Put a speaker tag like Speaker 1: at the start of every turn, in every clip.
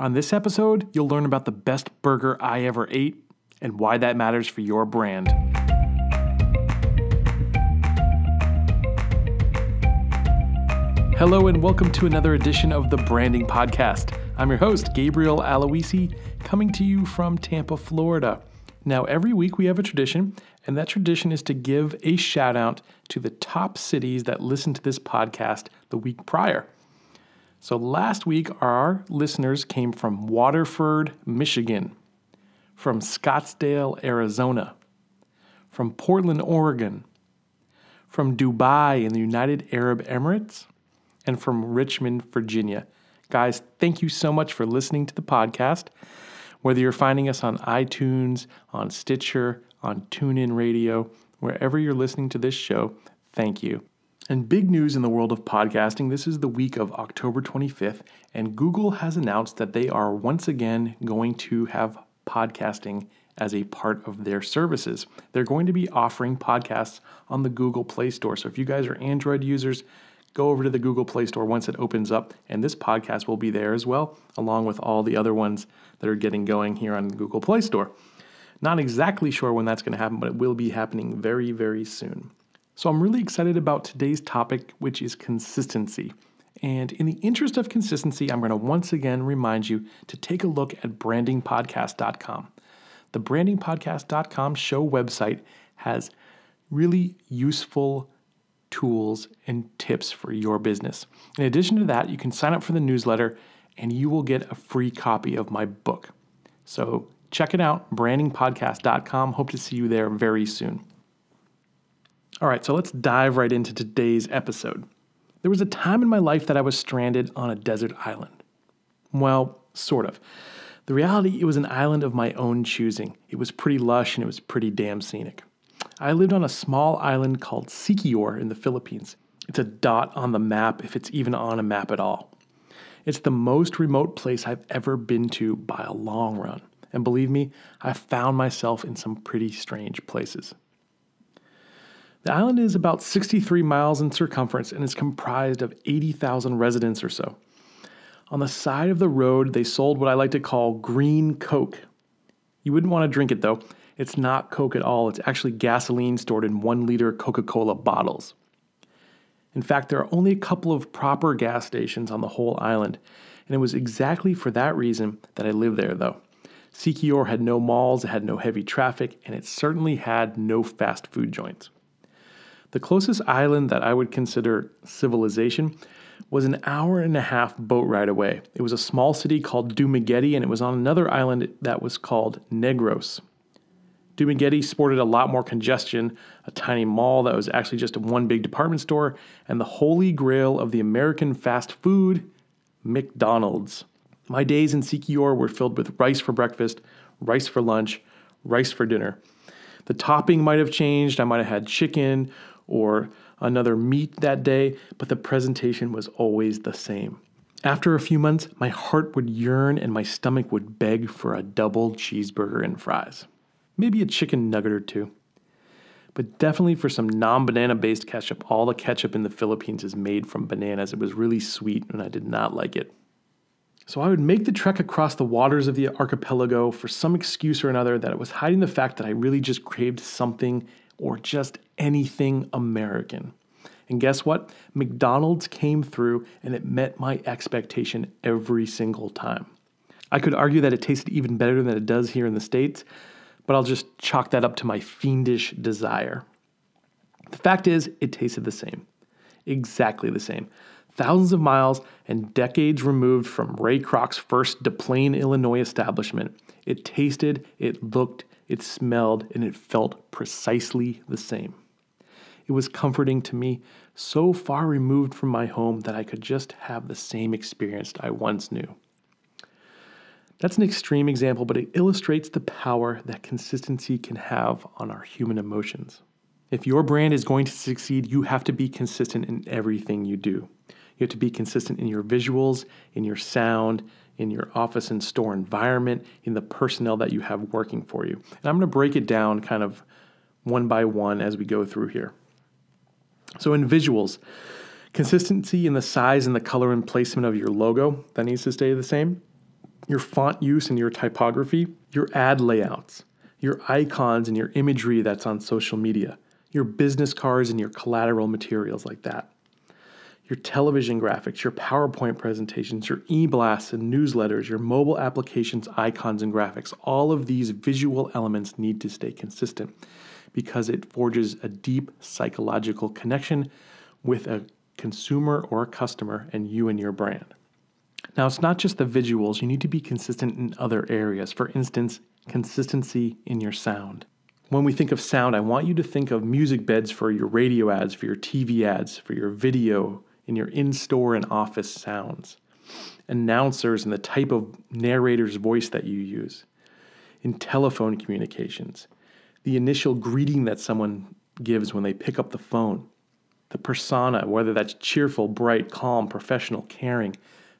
Speaker 1: On this episode, you'll learn about the best burger I ever ate and why that matters for your brand. Hello, and welcome to another edition of the Branding Podcast. I'm your host, Gabriel Aloisi, coming to you from Tampa, Florida. Now, every week we have a tradition, and that tradition is to give a shout out to the top cities that listen to this podcast the week prior. So, last week, our listeners came from Waterford, Michigan, from Scottsdale, Arizona, from Portland, Oregon, from Dubai in the United Arab Emirates, and from Richmond, Virginia. Guys, thank you so much for listening to the podcast. Whether you're finding us on iTunes, on Stitcher, on TuneIn Radio, wherever you're listening to this show, thank you. And big news in the world of podcasting this is the week of October 25th, and Google has announced that they are once again going to have podcasting as a part of their services. They're going to be offering podcasts on the Google Play Store. So if you guys are Android users, go over to the Google Play Store once it opens up, and this podcast will be there as well, along with all the other ones that are getting going here on the Google Play Store. Not exactly sure when that's going to happen, but it will be happening very, very soon. So I'm really excited about today's topic, which is consistency. And in the interest of consistency, I'm going to once again remind you to take a look at brandingpodcast.com. The brandingpodcast.com show website has really useful tools, and tips for your business. In addition to that, you can sign up for the newsletter and you will get a free copy of my book. So check it out, brandingpodcast.com. Hope to see you there very soon. All right, so let's dive right into today's episode. There was a time in my life that I was stranded on a desert island. Well, sort of. The reality, it was an island of my own choosing. It was pretty lush and it was pretty damn scenic. I lived on a small island called Siquijor in the Philippines. It's a dot on the map if it's even on a map at all. It's the most remote place I've ever been to by a long run. And believe me, I've found myself in some pretty strange places. The island is about 63 miles in circumference and is comprised of 80,000 residents or so. On the side of the road, they sold what I like to call green Coke. You wouldn't want to drink it though. It's not Coke at all, it's actually gasoline stored in one liter Coca Cola bottles. In fact, there are only a couple of proper gas stations on the whole island, and it was exactly for that reason that I lived there, though. Siquijor had no malls, it had no heavy traffic, and it certainly had no fast food joints. The closest island that I would consider civilization was an hour and a half boat ride away. It was a small city called Dumaguete, and it was on another island that was called Negros. Dumaguete sported a lot more congestion, a tiny mall that was actually just one big department store, and the holy grail of the American fast food, McDonald's. My days in Siquijor were filled with rice for breakfast, rice for lunch, rice for dinner. The topping might have changed. I might have had chicken or another meat that day, but the presentation was always the same. After a few months, my heart would yearn and my stomach would beg for a double cheeseburger and fries maybe a chicken nugget or two. But definitely for some non banana based ketchup, all the ketchup in the Philippines is made from bananas. It was really sweet and I did not like it. So I would make the trek across the waters of the archipelago for some excuse or another that it was hiding the fact that I really just craved something or just anything American. And guess what? McDonald's came through and it met my expectation every single time. I could argue that it tasted even better than it does here in the States, but I'll just chalk that up to my fiendish desire. The fact is, it tasted the same. Exactly the same. Thousands of miles and decades removed from Ray Kroc's first Des Plaines, Illinois establishment, it tasted, it looked, it smelled, and it felt precisely the same. It was comforting to me, so far removed from my home that I could just have the same experience I once knew. That's an extreme example, but it illustrates the power that consistency can have on our human emotions. If your brand is going to succeed, you have to be consistent in everything you do. You have to be consistent in your visuals, in your sound, in your office and store environment, in the personnel that you have working for you. And I'm going to break it down kind of one by one as we go through here. So, in visuals, consistency in the size and the color and placement of your logo that needs to stay the same your font use and your typography, your ad layouts, your icons and your imagery that's on social media, your business cards and your collateral materials like that, your television graphics, your PowerPoint presentations, your e blasts and newsletters, your mobile applications, icons, and graphics. All of these visual elements need to stay consistent because it forges a deep psychological connection with a consumer or a customer and you and your brand. Now, it's not just the visuals, you need to be consistent in other areas. For instance, consistency in your sound. When we think of sound, I want you to think of music beds for your radio ads, for your TV ads, for your video, in your in store and office sounds, announcers and the type of narrator's voice that you use, in telephone communications, the initial greeting that someone gives when they pick up the phone, the persona, whether that's cheerful, bright, calm, professional, caring.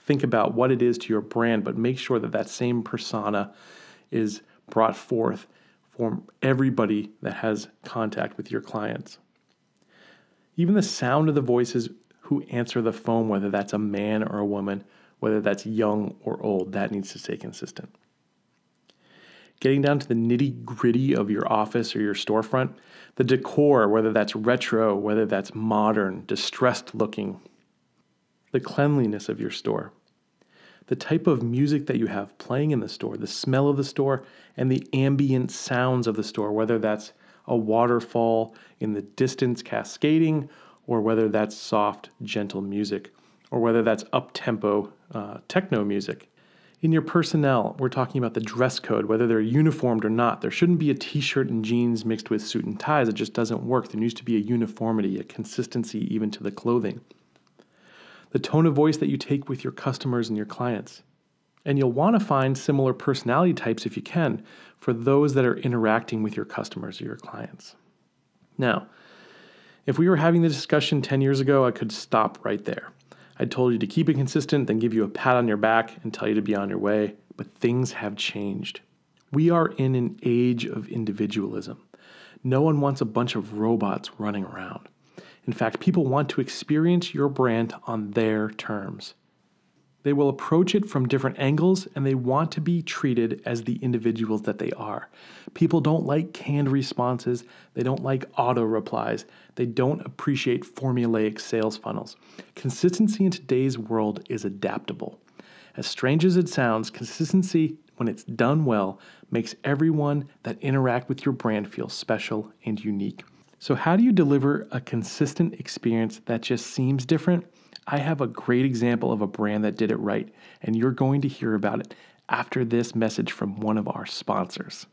Speaker 1: Think about what it is to your brand, but make sure that that same persona is brought forth for everybody that has contact with your clients. Even the sound of the voices who answer the phone, whether that's a man or a woman, whether that's young or old, that needs to stay consistent. Getting down to the nitty gritty of your office or your storefront, the decor, whether that's retro, whether that's modern, distressed looking, the cleanliness of your store, the type of music that you have playing in the store, the smell of the store, and the ambient sounds of the store, whether that's a waterfall in the distance cascading, or whether that's soft, gentle music, or whether that's up tempo uh, techno music. In your personnel, we're talking about the dress code, whether they're uniformed or not. There shouldn't be a t shirt and jeans mixed with suit and ties. It just doesn't work. There needs to be a uniformity, a consistency even to the clothing. The tone of voice that you take with your customers and your clients. And you'll want to find similar personality types if you can for those that are interacting with your customers or your clients. Now, if we were having the discussion 10 years ago, I could stop right there. I told you to keep it consistent, then give you a pat on your back and tell you to be on your way. But things have changed. We are in an age of individualism. No one wants a bunch of robots running around. In fact, people want to experience your brand on their terms. They will approach it from different angles and they want to be treated as the individuals that they are. People don't like canned responses, they don't like auto replies, they don't appreciate formulaic sales funnels. Consistency in today's world is adaptable. As strange as it sounds, consistency, when it's done well, makes everyone that interact with your brand feel special and unique. So, how do you deliver a consistent experience that just seems different? I have a great example of a brand that did it right, and you're going to hear about it after this message from one of our sponsors.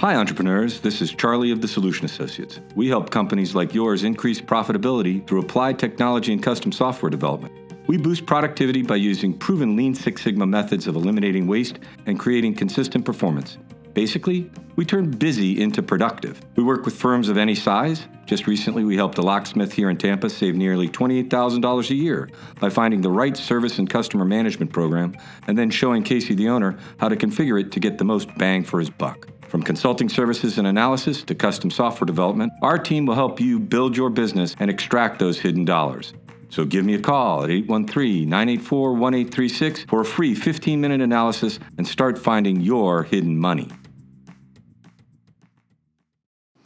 Speaker 2: Hi, entrepreneurs. This is Charlie of the Solution Associates. We help companies like yours increase profitability through applied technology and custom software development. We boost productivity by using proven Lean Six Sigma methods of eliminating waste and creating consistent performance. Basically, we turn busy into productive. We work with firms of any size. Just recently, we helped a locksmith here in Tampa save nearly $28,000 a year by finding the right service and customer management program and then showing Casey, the owner, how to configure it to get the most bang for his buck. From consulting services and analysis to custom software development, our team will help you build your business and extract those hidden dollars. So give me a call at 813 984 1836 for a free 15 minute analysis and start finding your hidden money.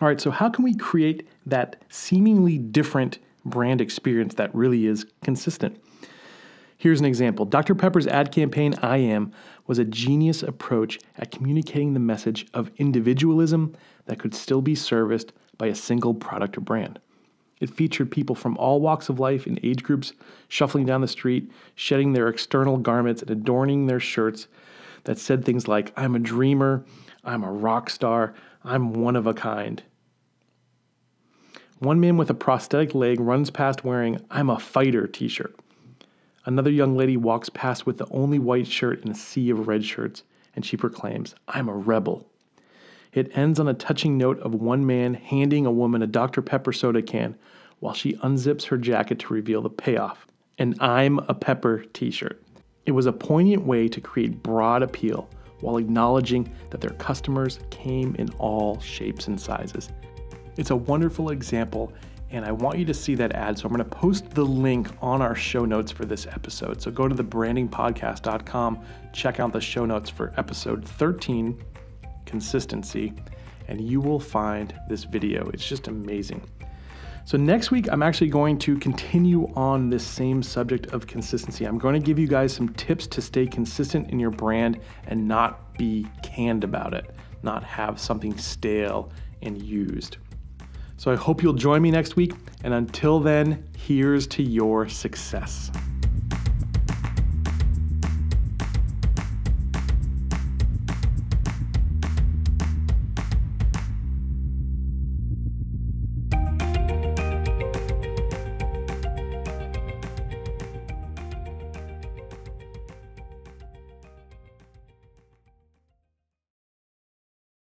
Speaker 1: All right, so how can we create that seemingly different brand experience that really is consistent? Here's an example Dr. Pepper's ad campaign, I Am, was a genius approach at communicating the message of individualism that could still be serviced by a single product or brand. It featured people from all walks of life and age groups shuffling down the street, shedding their external garments and adorning their shirts that said things like, I'm a dreamer, I'm a rock star, I'm one of a kind. One man with a prosthetic leg runs past wearing I'm a fighter t shirt. Another young lady walks past with the only white shirt in a sea of red shirts, and she proclaims, I'm a rebel. It ends on a touching note of one man handing a woman a Dr. Pepper soda can while she unzips her jacket to reveal the payoff an I'm a Pepper t shirt. It was a poignant way to create broad appeal while acknowledging that their customers came in all shapes and sizes. It's a wonderful example and I want you to see that ad. So I'm going to post the link on our show notes for this episode. So go to thebrandingpodcast.com, check out the show notes for episode 13, consistency, and you will find this video. It's just amazing. So, next week, I'm actually going to continue on this same subject of consistency. I'm going to give you guys some tips to stay consistent in your brand and not be canned about it, not have something stale and used. So, I hope you'll join me next week. And until then, here's to your success.